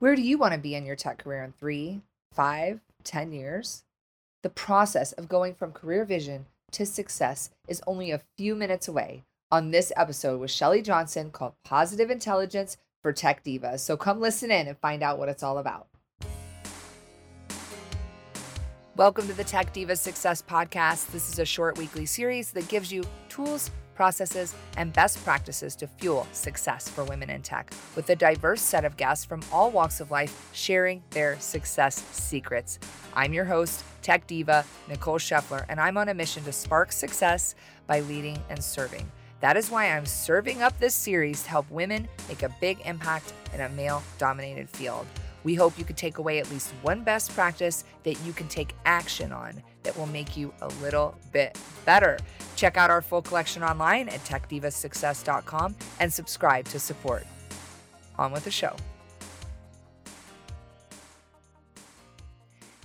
Where do you want to be in your tech career in three, five, ten years? The process of going from career vision to success is only a few minutes away on this episode with Shelly Johnson called Positive Intelligence for Tech Divas. So come listen in and find out what it's all about. Welcome to the Tech Divas Success Podcast. This is a short weekly series that gives you tools processes, and best practices to fuel success for women in tech, with a diverse set of guests from all walks of life sharing their success secrets. I'm your host, tech diva Nicole Scheffler, and I'm on a mission to spark success by leading and serving. That is why I'm serving up this series to help women make a big impact in a male dominated field. We hope you can take away at least one best practice that you can take action on that will make you a little bit better. Check out our full collection online at techdivasuccess.com and subscribe to support. On with the show.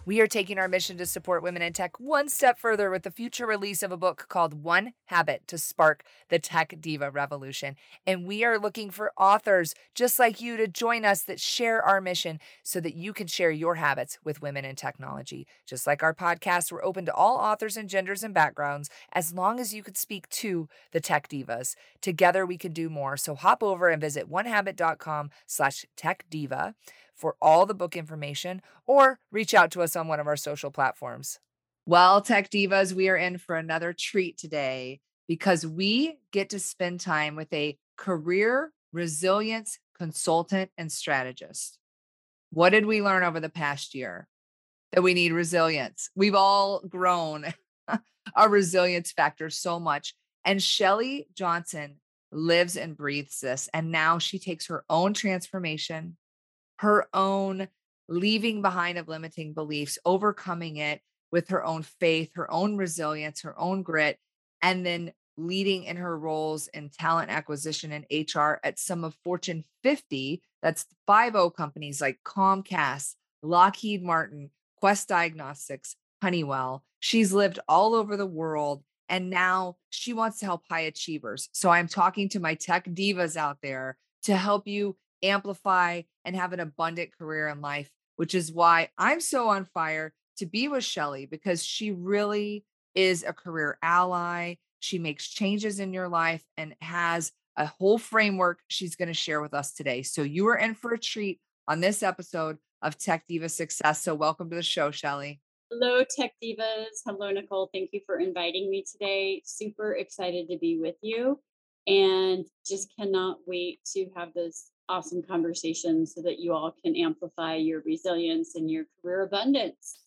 We are taking our mission to support women in tech one step further with the future release of a book called One Habit to Spark the Tech Diva Revolution. And we are looking for authors just like you to join us that share our mission so that you can share your habits with women in technology. Just like our podcast, we're open to all authors and genders and backgrounds as long as you could speak to the tech divas. Together we can do more. So hop over and visit onehabit.com slash tech diva for all the book information or reach out to us on one of our social platforms. Well, Tech Divas, we are in for another treat today because we get to spend time with a career resilience consultant and strategist. What did we learn over the past year? That we need resilience. We've all grown our resilience factor so much. And Shelly Johnson lives and breathes this. And now she takes her own transformation, her own leaving behind of limiting beliefs, overcoming it with her own faith, her own resilience, her own grit, and then leading in her roles in talent acquisition and HR at some of Fortune 50, that's 50 companies like Comcast, Lockheed Martin, Quest Diagnostics, Honeywell. She's lived all over the world and now she wants to help high achievers. So I'm talking to my tech divas out there to help you amplify, and have an abundant career in life, which is why I'm so on fire to be with Shelly because she really is a career ally. She makes changes in your life and has a whole framework she's going to share with us today. So you are in for a treat on this episode of Tech Diva Success. So welcome to the show, Shelly. Hello, Tech Divas. Hello, Nicole. Thank you for inviting me today. Super excited to be with you and just cannot wait to have this awesome conversation so that you all can amplify your resilience and your career abundance.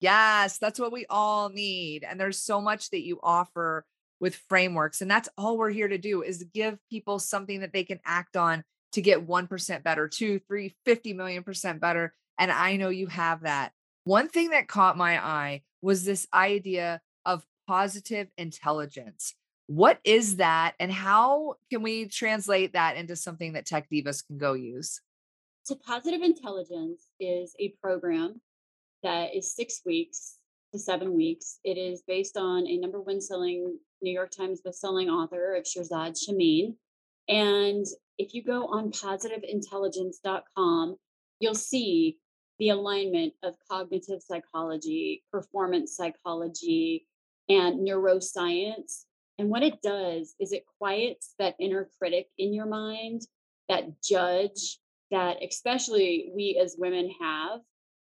Yes, that's what we all need. And there's so much that you offer with frameworks. And that's all we're here to do is give people something that they can act on to get 1% better, two, three, 50 million percent better. And I know you have that. One thing that caught my eye was this idea of positive intelligence. What is that? And how can we translate that into something that tech divas can go use? So, Positive Intelligence is a program that is six weeks to seven weeks. It is based on a number one selling New York Times bestselling author of Shirzad Chamine. And if you go on positiveintelligence.com, you'll see the alignment of cognitive psychology, performance psychology, and neuroscience and what it does is it quiets that inner critic in your mind, that judge that especially we as women have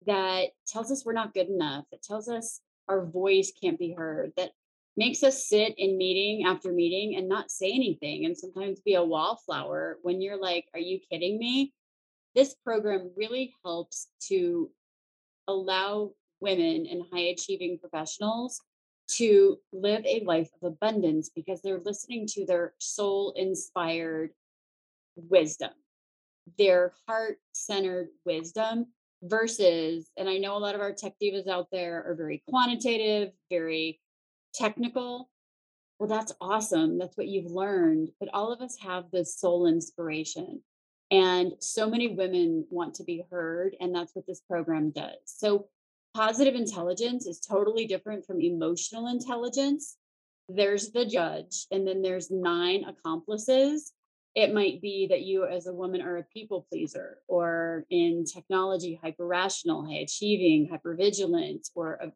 that tells us we're not good enough, that tells us our voice can't be heard, that makes us sit in meeting after meeting and not say anything and sometimes be a wallflower when you're like, are you kidding me? This program really helps to allow women and high achieving professionals to live a life of abundance because they're listening to their soul inspired wisdom, their heart centered wisdom versus, and I know a lot of our tech divas out there are very quantitative, very technical. Well, that's awesome. That's what you've learned. But all of us have this soul inspiration. And so many women want to be heard. And that's what this program does. So positive intelligence is totally different from emotional intelligence. There's the judge, and then there's nine accomplices. It might be that you as a woman are a people pleaser or in technology hyper rational high achieving hyper vigilant or uh,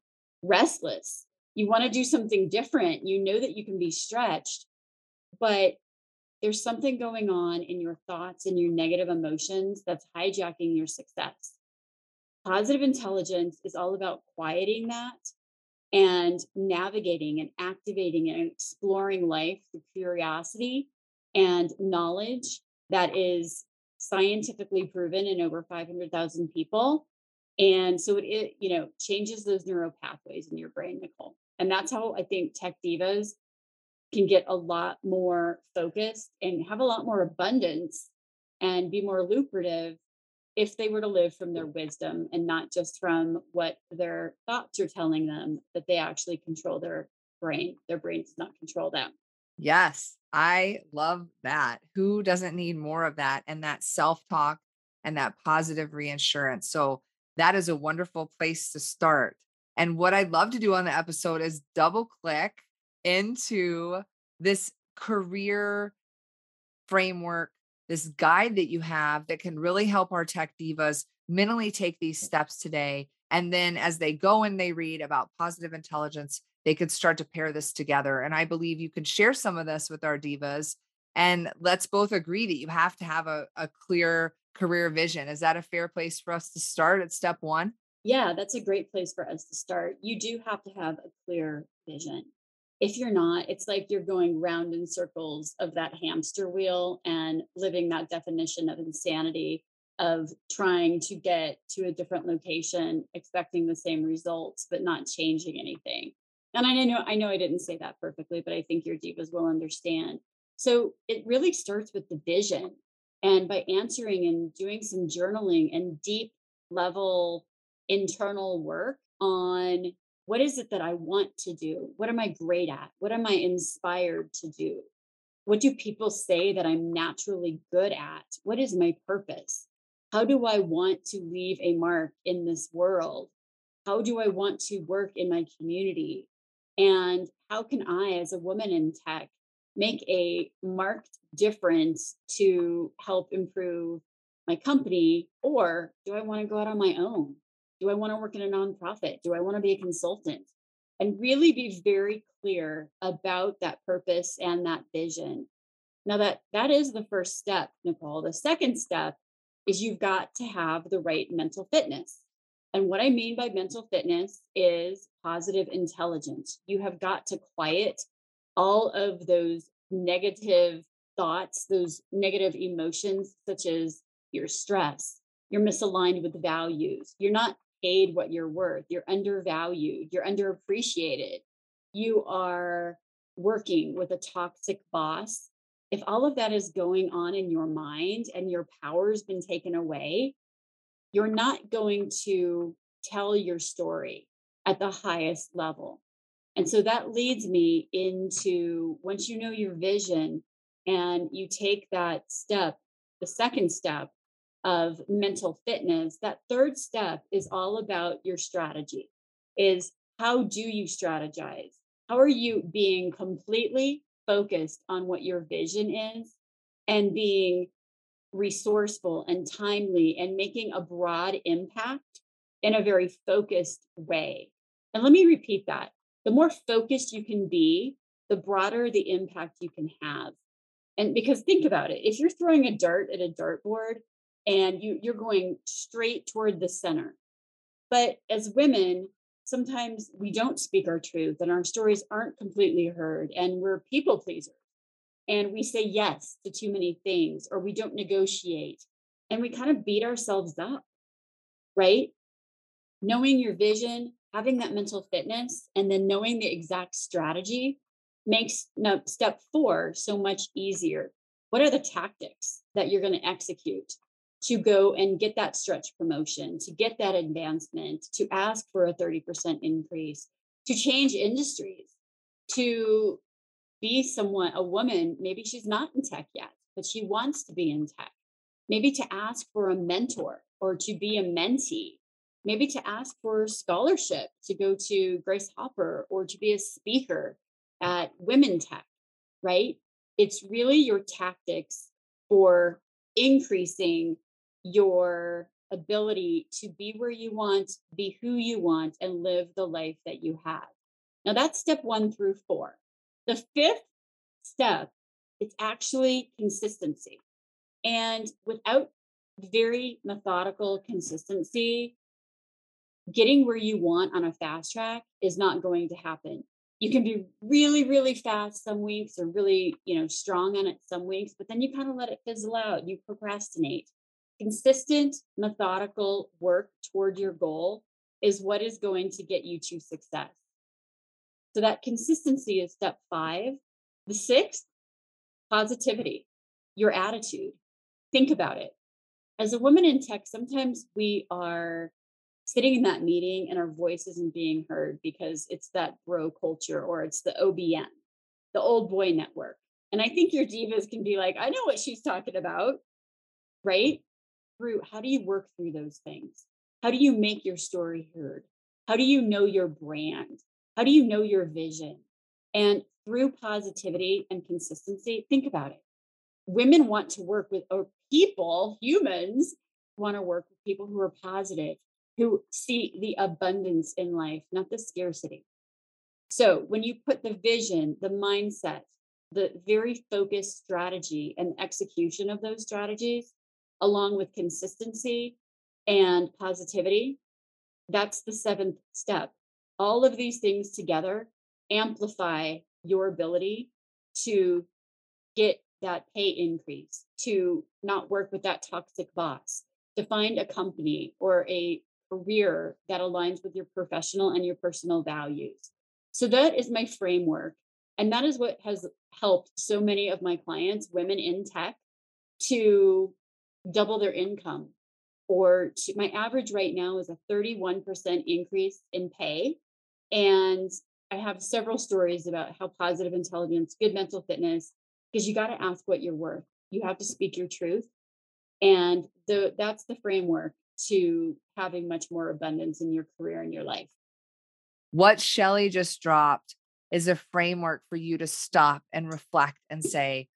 restless. You want to do something different. You know that you can be stretched but there's something going on in your thoughts and your negative emotions that's hijacking your success positive intelligence is all about quieting that and navigating and activating and exploring life through curiosity and knowledge that is scientifically proven in over 500,000 people. And so it, it, you know, changes those neural pathways in your brain, Nicole. And that's how I think tech divas can get a lot more focused and have a lot more abundance and be more lucrative if they were to live from their wisdom and not just from what their thoughts are telling them that they actually control their brain. Their brain does not control them. Yes, I love that. Who doesn't need more of that and that self talk and that positive reassurance? So, that is a wonderful place to start. And what I'd love to do on the episode is double click into this career framework, this guide that you have that can really help our tech divas mentally take these steps today. And then as they go and they read about positive intelligence, they could start to pair this together. And I believe you can share some of this with our divas. And let's both agree that you have to have a, a clear career vision. Is that a fair place for us to start at step one? Yeah, that's a great place for us to start. You do have to have a clear vision. If you're not, it's like you're going round in circles of that hamster wheel and living that definition of insanity of trying to get to a different location, expecting the same results, but not changing anything and I know I know I didn't say that perfectly, but I think your divas will understand. So it really starts with the vision. And by answering and doing some journaling and deep level internal work on what is it that I want to do? What am I great at? What am I inspired to do? What do people say that I'm naturally good at? What is my purpose? How do I want to leave a mark in this world? How do I want to work in my community? And how can I, as a woman in tech, make a marked difference to help improve my company? Or do I want to go out on my own? Do I want to work in a nonprofit? Do I want to be a consultant? And really be very clear about that purpose and that vision. Now that that is the first step, Nicole. The second step is you've got to have the right mental fitness. And what I mean by mental fitness is positive intelligence. You have got to quiet all of those negative thoughts, those negative emotions, such as your stress, you're misaligned with values, you're not paid what you're worth, you're undervalued, you're underappreciated, you are working with a toxic boss. If all of that is going on in your mind and your power's been taken away, you're not going to tell your story at the highest level. And so that leads me into once you know your vision and you take that step, the second step of mental fitness, that third step is all about your strategy. Is how do you strategize? How are you being completely focused on what your vision is and being resourceful and timely and making a broad impact in a very focused way. And let me repeat that. The more focused you can be, the broader the impact you can have. And because think about it, if you're throwing a dart at a dartboard and you, you're going straight toward the center, but as women, sometimes we don't speak our truth and our stories aren't completely heard and we're people pleasers and we say yes to too many things or we don't negotiate and we kind of beat ourselves up, right? Knowing your vision, having that mental fitness, and then knowing the exact strategy makes no, step four so much easier. What are the tactics that you're going to execute to go and get that stretch promotion, to get that advancement, to ask for a 30% increase, to change industries, to be someone, a woman, maybe she's not in tech yet, but she wants to be in tech. Maybe to ask for a mentor or to be a mentee. Maybe to ask for a scholarship to go to Grace Hopper or to be a speaker at Women Tech, right? It's really your tactics for increasing your ability to be where you want, be who you want, and live the life that you have. Now, that's step one through four. The fifth step, it's actually consistency. And without very methodical consistency, getting where you want on a fast track is not going to happen. You can be really, really fast some weeks or really, you know, strong on it some weeks, but then you kind of let it fizzle out. You procrastinate. Consistent, methodical work toward your goal is what is going to get you to success. So that consistency is step five. The sixth, positivity, your attitude. Think about it. As a woman in tech, sometimes we are sitting in that meeting and our voice isn't being heard because it's that bro culture or it's the OBN, the old boy network. And I think your divas can be like, I know what she's talking about, right? Through how do you work through those things? How do you make your story heard? How do you know your brand? How do you know your vision? And through positivity and consistency, think about it. Women want to work with, or people, humans, want to work with people who are positive, who see the abundance in life, not the scarcity. So when you put the vision, the mindset, the very focused strategy and execution of those strategies, along with consistency and positivity, that's the seventh step. All of these things together amplify your ability to get that pay increase, to not work with that toxic boss, to find a company or a career that aligns with your professional and your personal values. So that is my framework. And that is what has helped so many of my clients, women in tech, to double their income. Or to, my average right now is a 31% increase in pay. And I have several stories about how positive intelligence, good mental fitness, because you got to ask what you're worth. You have to speak your truth. And the that's the framework to having much more abundance in your career and your life. What Shelly just dropped is a framework for you to stop and reflect and say,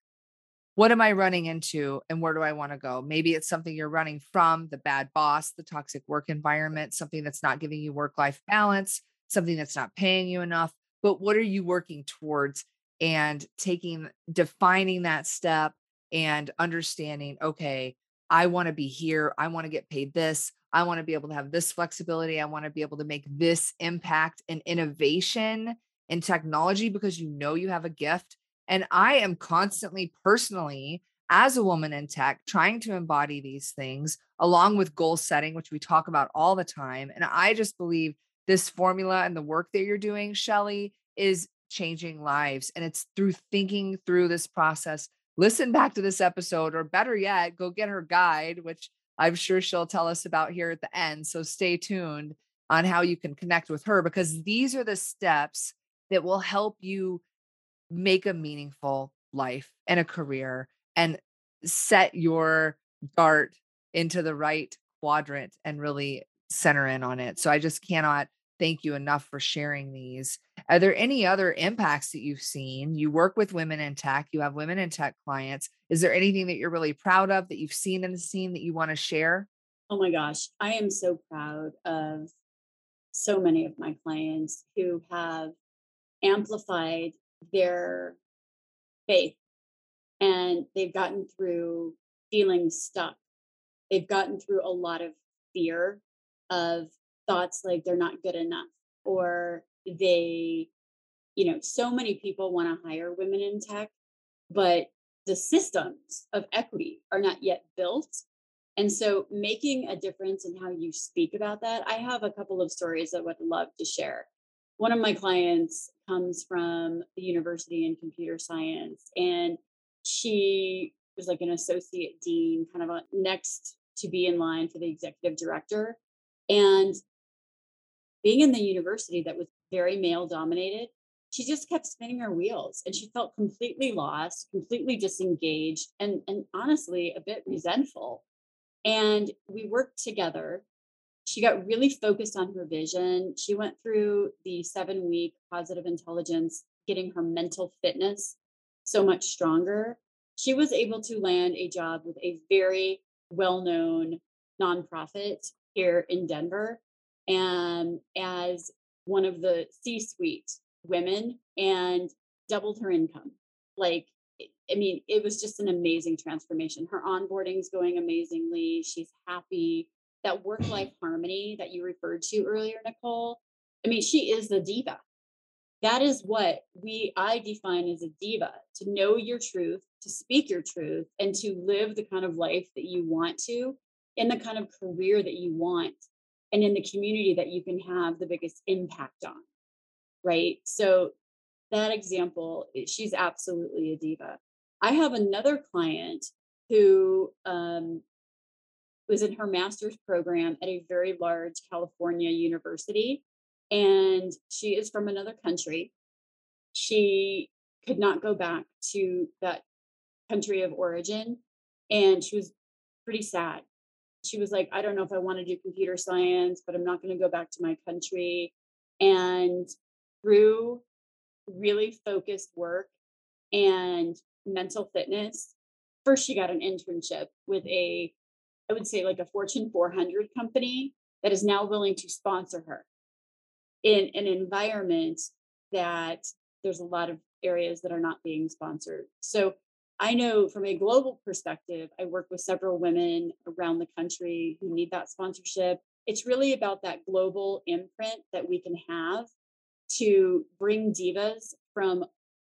what am I running into and where do I want to go? Maybe it's something you're running from the bad boss, the toxic work environment, something that's not giving you work life balance, something that's not paying you enough. But what are you working towards and taking, defining that step and understanding, okay, I want to be here. I want to get paid this. I want to be able to have this flexibility. I want to be able to make this impact and innovation in technology because you know you have a gift. And I am constantly, personally, as a woman in tech, trying to embody these things along with goal setting, which we talk about all the time. And I just believe this formula and the work that you're doing, Shelly, is changing lives. And it's through thinking through this process listen back to this episode, or better yet, go get her guide, which I'm sure she'll tell us about here at the end. So stay tuned on how you can connect with her because these are the steps that will help you make a meaningful life and a career and set your dart into the right quadrant and really center in on it. So I just cannot thank you enough for sharing these. Are there any other impacts that you've seen? You work with women in tech, you have women in tech clients. Is there anything that you're really proud of that you've seen in the scene that you want to share? Oh my gosh, I am so proud of so many of my clients who have amplified their faith and they've gotten through feeling stuck. They've gotten through a lot of fear of thoughts like they're not good enough or they you know so many people want to hire women in tech but the systems of equity are not yet built and so making a difference in how you speak about that i have a couple of stories that i would love to share one of my clients comes from the university in computer science and she was like an associate dean kind of next to be in line for the executive director and being in the university that was very male dominated, she just kept spinning her wheels and she felt completely lost, completely disengaged, and, and honestly, a bit resentful. And we worked together. She got really focused on her vision. She went through the seven week positive intelligence, getting her mental fitness so much stronger. she was able to land a job with a very well-known nonprofit here in Denver and as one of the C-suite women and doubled her income. Like I mean, it was just an amazing transformation. Her onboarding is going amazingly. She's happy. That work life harmony that you referred to earlier, Nicole. I mean, she is the diva. That is what we I define as a diva to know your truth, to speak your truth, and to live the kind of life that you want to, in the kind of career that you want, and in the community that you can have the biggest impact on. Right. So that example, she's absolutely a diva. I have another client who um, was in her master's program at a very large California university, and she is from another country. She could not go back to that country of origin, and she was pretty sad. She was like, I don't know if I want to do computer science, but I'm not going to go back to my country. And through really focused work and mental fitness. First, she got an internship with a, I would say like a Fortune 400 company that is now willing to sponsor her in an environment that there's a lot of areas that are not being sponsored. So I know from a global perspective, I work with several women around the country who need that sponsorship. It's really about that global imprint that we can have to bring divas from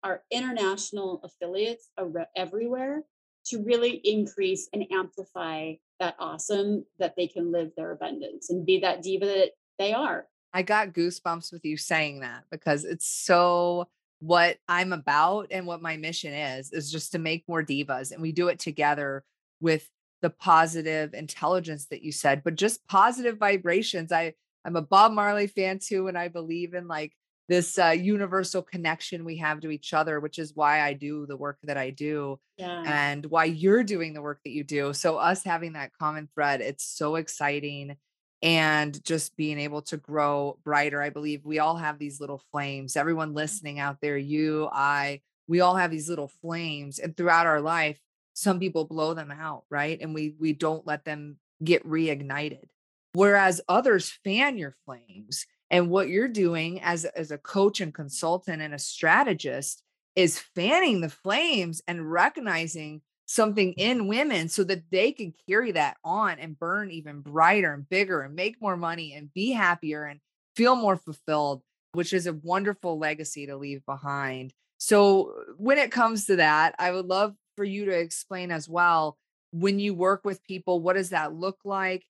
our international affiliates everywhere to really increase and amplify that awesome that they can live their abundance and be that diva that they are. I got goosebumps with you saying that because it's so what I'm about and what my mission is is just to make more divas and we do it together with the positive intelligence that you said but just positive vibrations I I'm a Bob Marley fan too and I believe in like this uh, universal connection we have to each other, which is why I do the work that I do yeah. and why you're doing the work that you do. So, us having that common thread, it's so exciting. And just being able to grow brighter. I believe we all have these little flames. Everyone listening out there, you, I, we all have these little flames. And throughout our life, some people blow them out, right? And we we don't let them get reignited. Whereas others fan your flames and what you're doing as, as a coach and consultant and a strategist is fanning the flames and recognizing something in women so that they can carry that on and burn even brighter and bigger and make more money and be happier and feel more fulfilled, which is a wonderful legacy to leave behind. So, when it comes to that, I would love for you to explain as well when you work with people, what does that look like?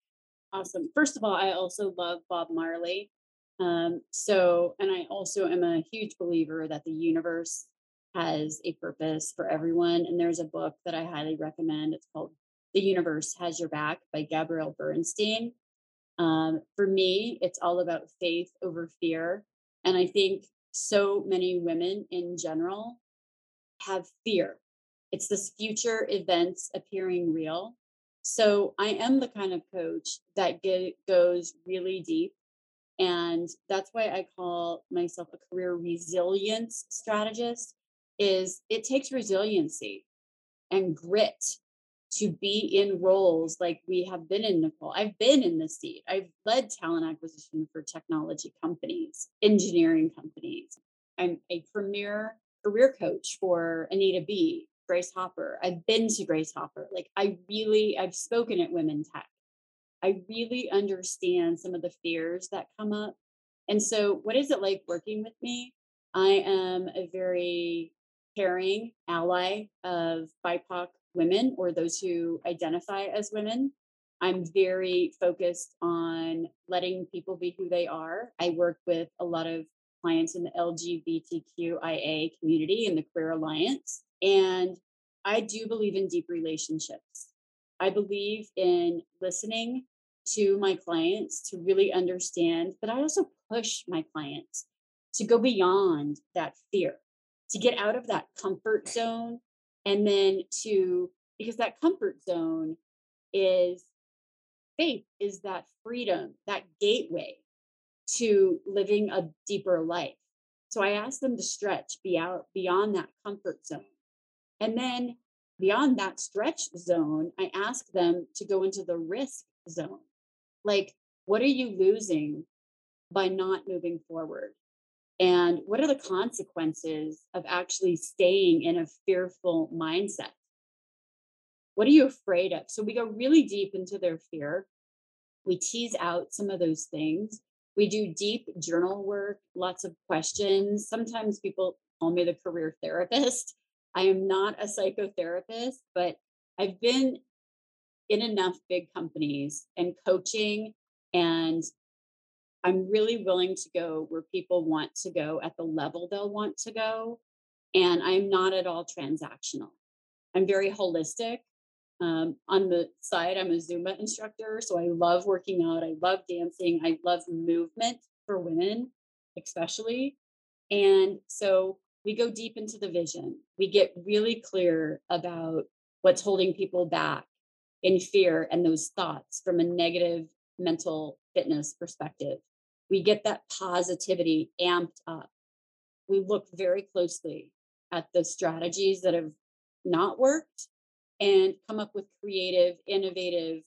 Awesome. First of all, I also love Bob Marley. Um, so, and I also am a huge believer that the universe has a purpose for everyone. And there's a book that I highly recommend. It's called The Universe Has Your Back by Gabrielle Bernstein. Um, for me, it's all about faith over fear. And I think so many women in general have fear. It's this future events appearing real. So I am the kind of coach that get, goes really deep and that's why i call myself a career resilience strategist is it takes resiliency and grit to be in roles like we have been in nicole. I've been in the seat. I've led talent acquisition for technology companies engineering companies. I'm a premier career coach for anita b grace hopper. I've been to grace hopper. Like i really i've spoken at women tech I really understand some of the fears that come up. And so, what is it like working with me? I am a very caring ally of BIPOC women or those who identify as women. I'm very focused on letting people be who they are. I work with a lot of clients in the LGBTQIA community and the Queer Alliance. And I do believe in deep relationships. I believe in listening to my clients to really understand, but I also push my clients to go beyond that fear, to get out of that comfort zone, and then to, because that comfort zone is faith, is that freedom, that gateway to living a deeper life. So I ask them to stretch be out beyond that comfort zone. And then beyond that stretch zone, I ask them to go into the risk zone. Like, what are you losing by not moving forward? And what are the consequences of actually staying in a fearful mindset? What are you afraid of? So we go really deep into their fear. We tease out some of those things. We do deep journal work, lots of questions. Sometimes people call me the career therapist. I am not a psychotherapist, but I've been in enough big companies and coaching and I'm really willing to go where people want to go at the level they'll want to go. And I'm not at all transactional. I'm very holistic. Um, on the side, I'm a Zumba instructor. So I love working out. I love dancing. I love movement for women, especially. And so we go deep into the vision. We get really clear about what's holding people back in fear and those thoughts from a negative mental fitness perspective we get that positivity amped up. We look very closely at the strategies that have not worked and come up with creative, innovative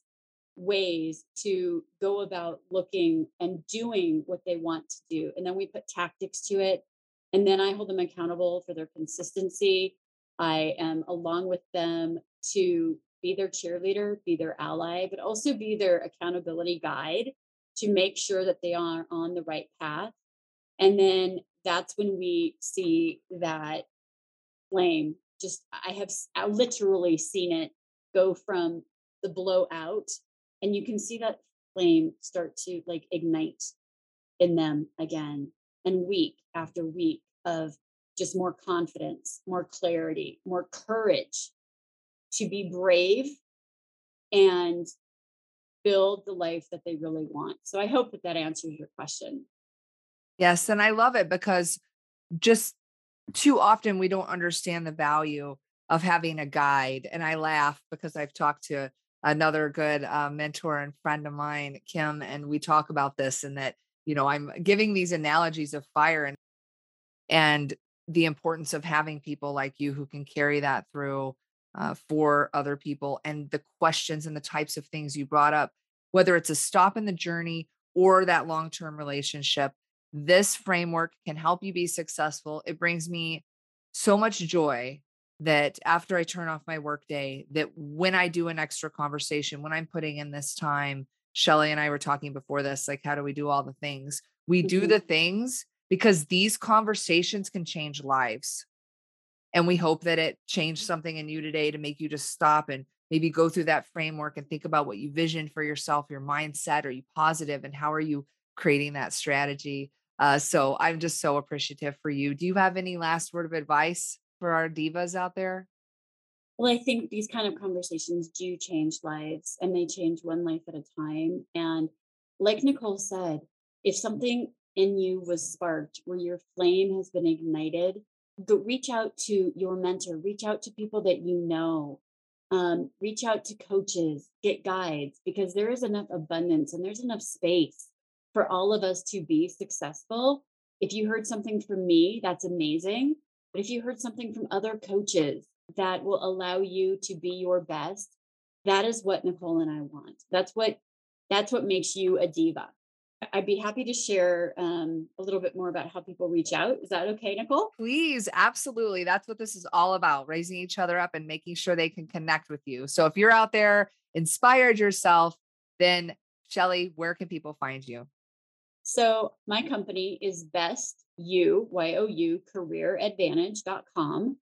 ways to go about looking and doing what they want to do. And then we put tactics to it. And then I hold them accountable for their consistency. I am along with them to be their cheerleader, be their ally, but also be their accountability guide to make sure that they are on the right path. And then that's when we see that flame. Just, I have I literally seen it go from the blowout, and you can see that flame start to like ignite in them again. And week after week of just more confidence, more clarity, more courage to be brave and build the life that they really want. So I hope that that answers your question. Yes. And I love it because just too often we don't understand the value of having a guide. And I laugh because I've talked to another good uh, mentor and friend of mine, Kim, and we talk about this and that, you know, I'm giving these analogies of fire and, and the importance of having people like you who can carry that through uh, for other people and the questions and the types of things you brought up, whether it's a stop in the journey or that long term relationship. This framework can help you be successful. It brings me so much joy that after I turn off my workday, that when I do an extra conversation, when I'm putting in this time, Shelly and I were talking before this, like, how do we do all the things? We mm-hmm. do the things because these conversations can change lives. And we hope that it changed something in you today to make you just stop and maybe go through that framework and think about what you vision for yourself, your mindset. Are you positive and how are you creating that strategy? Uh, so I'm just so appreciative for you. Do you have any last word of advice for our divas out there? Well, I think these kind of conversations do change lives and they change one life at a time. And like Nicole said, if something in you was sparked where your flame has been ignited but reach out to your mentor, reach out to people that you know, um, reach out to coaches, get guides, because there is enough abundance and there's enough space for all of us to be successful. If you heard something from me, that's amazing. But if you heard something from other coaches that will allow you to be your best, that is what Nicole and I want. That's what that's what makes you a diva. I'd be happy to share um, a little bit more about how people reach out. Is that okay, Nicole? Please, absolutely. That's what this is all about raising each other up and making sure they can connect with you. So if you're out there, inspired yourself, then Shelly, where can people find you? So my company is best you, Y-O-U, careeradvantage.com.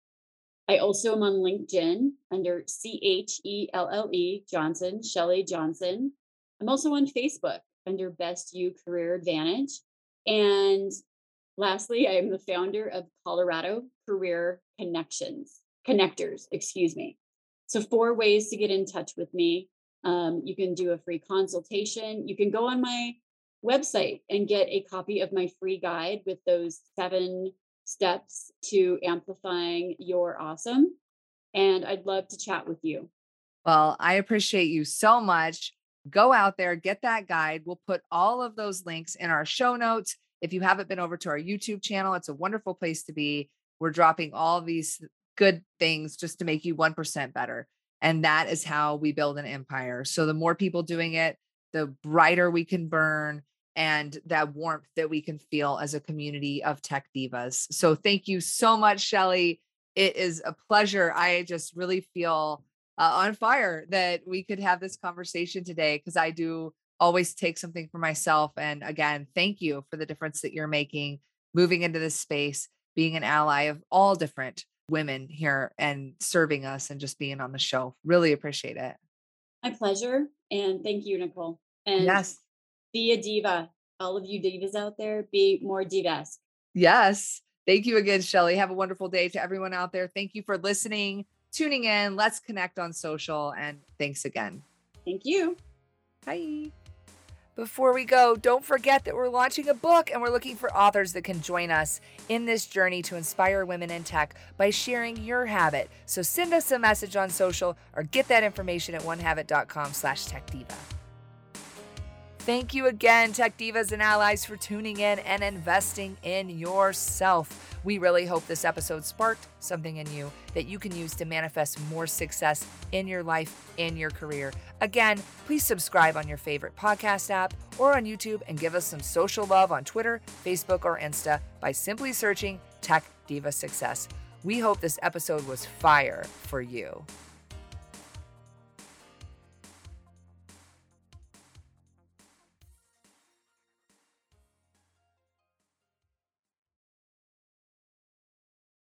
I also am on LinkedIn under C H E L L E Johnson, Shelly Johnson. I'm also on Facebook under Best You Career Advantage. And lastly, I am the founder of Colorado Career Connections, Connectors, excuse me. So, four ways to get in touch with me. Um, you can do a free consultation. You can go on my website and get a copy of my free guide with those seven steps to amplifying your awesome. And I'd love to chat with you. Well, I appreciate you so much go out there, get that guide. We'll put all of those links in our show notes. If you haven't been over to our YouTube channel, it's a wonderful place to be. We're dropping all these good things just to make you 1% better. And that is how we build an empire. So the more people doing it, the brighter we can burn and that warmth that we can feel as a community of tech divas. So thank you so much, Shelly. It is a pleasure. I just really feel uh, on fire that we could have this conversation today because I do always take something for myself. And again, thank you for the difference that you're making moving into this space, being an ally of all different women here and serving us and just being on the show. Really appreciate it. My pleasure. And thank you, Nicole. And yes. be a diva. All of you divas out there, be more divas. Yes. Thank you again, Shelly. Have a wonderful day to everyone out there. Thank you for listening, tuning in. Let's connect on social. And thanks again. Thank you. Bye. Before we go, don't forget that we're launching a book and we're looking for authors that can join us in this journey to inspire women in tech by sharing your habit. So send us a message on social or get that information at onehabit.com slash techdiva. Thank you again, Tech Divas and Allies, for tuning in and investing in yourself. We really hope this episode sparked something in you that you can use to manifest more success in your life and your career. Again, please subscribe on your favorite podcast app or on YouTube and give us some social love on Twitter, Facebook, or Insta by simply searching Tech Diva Success. We hope this episode was fire for you.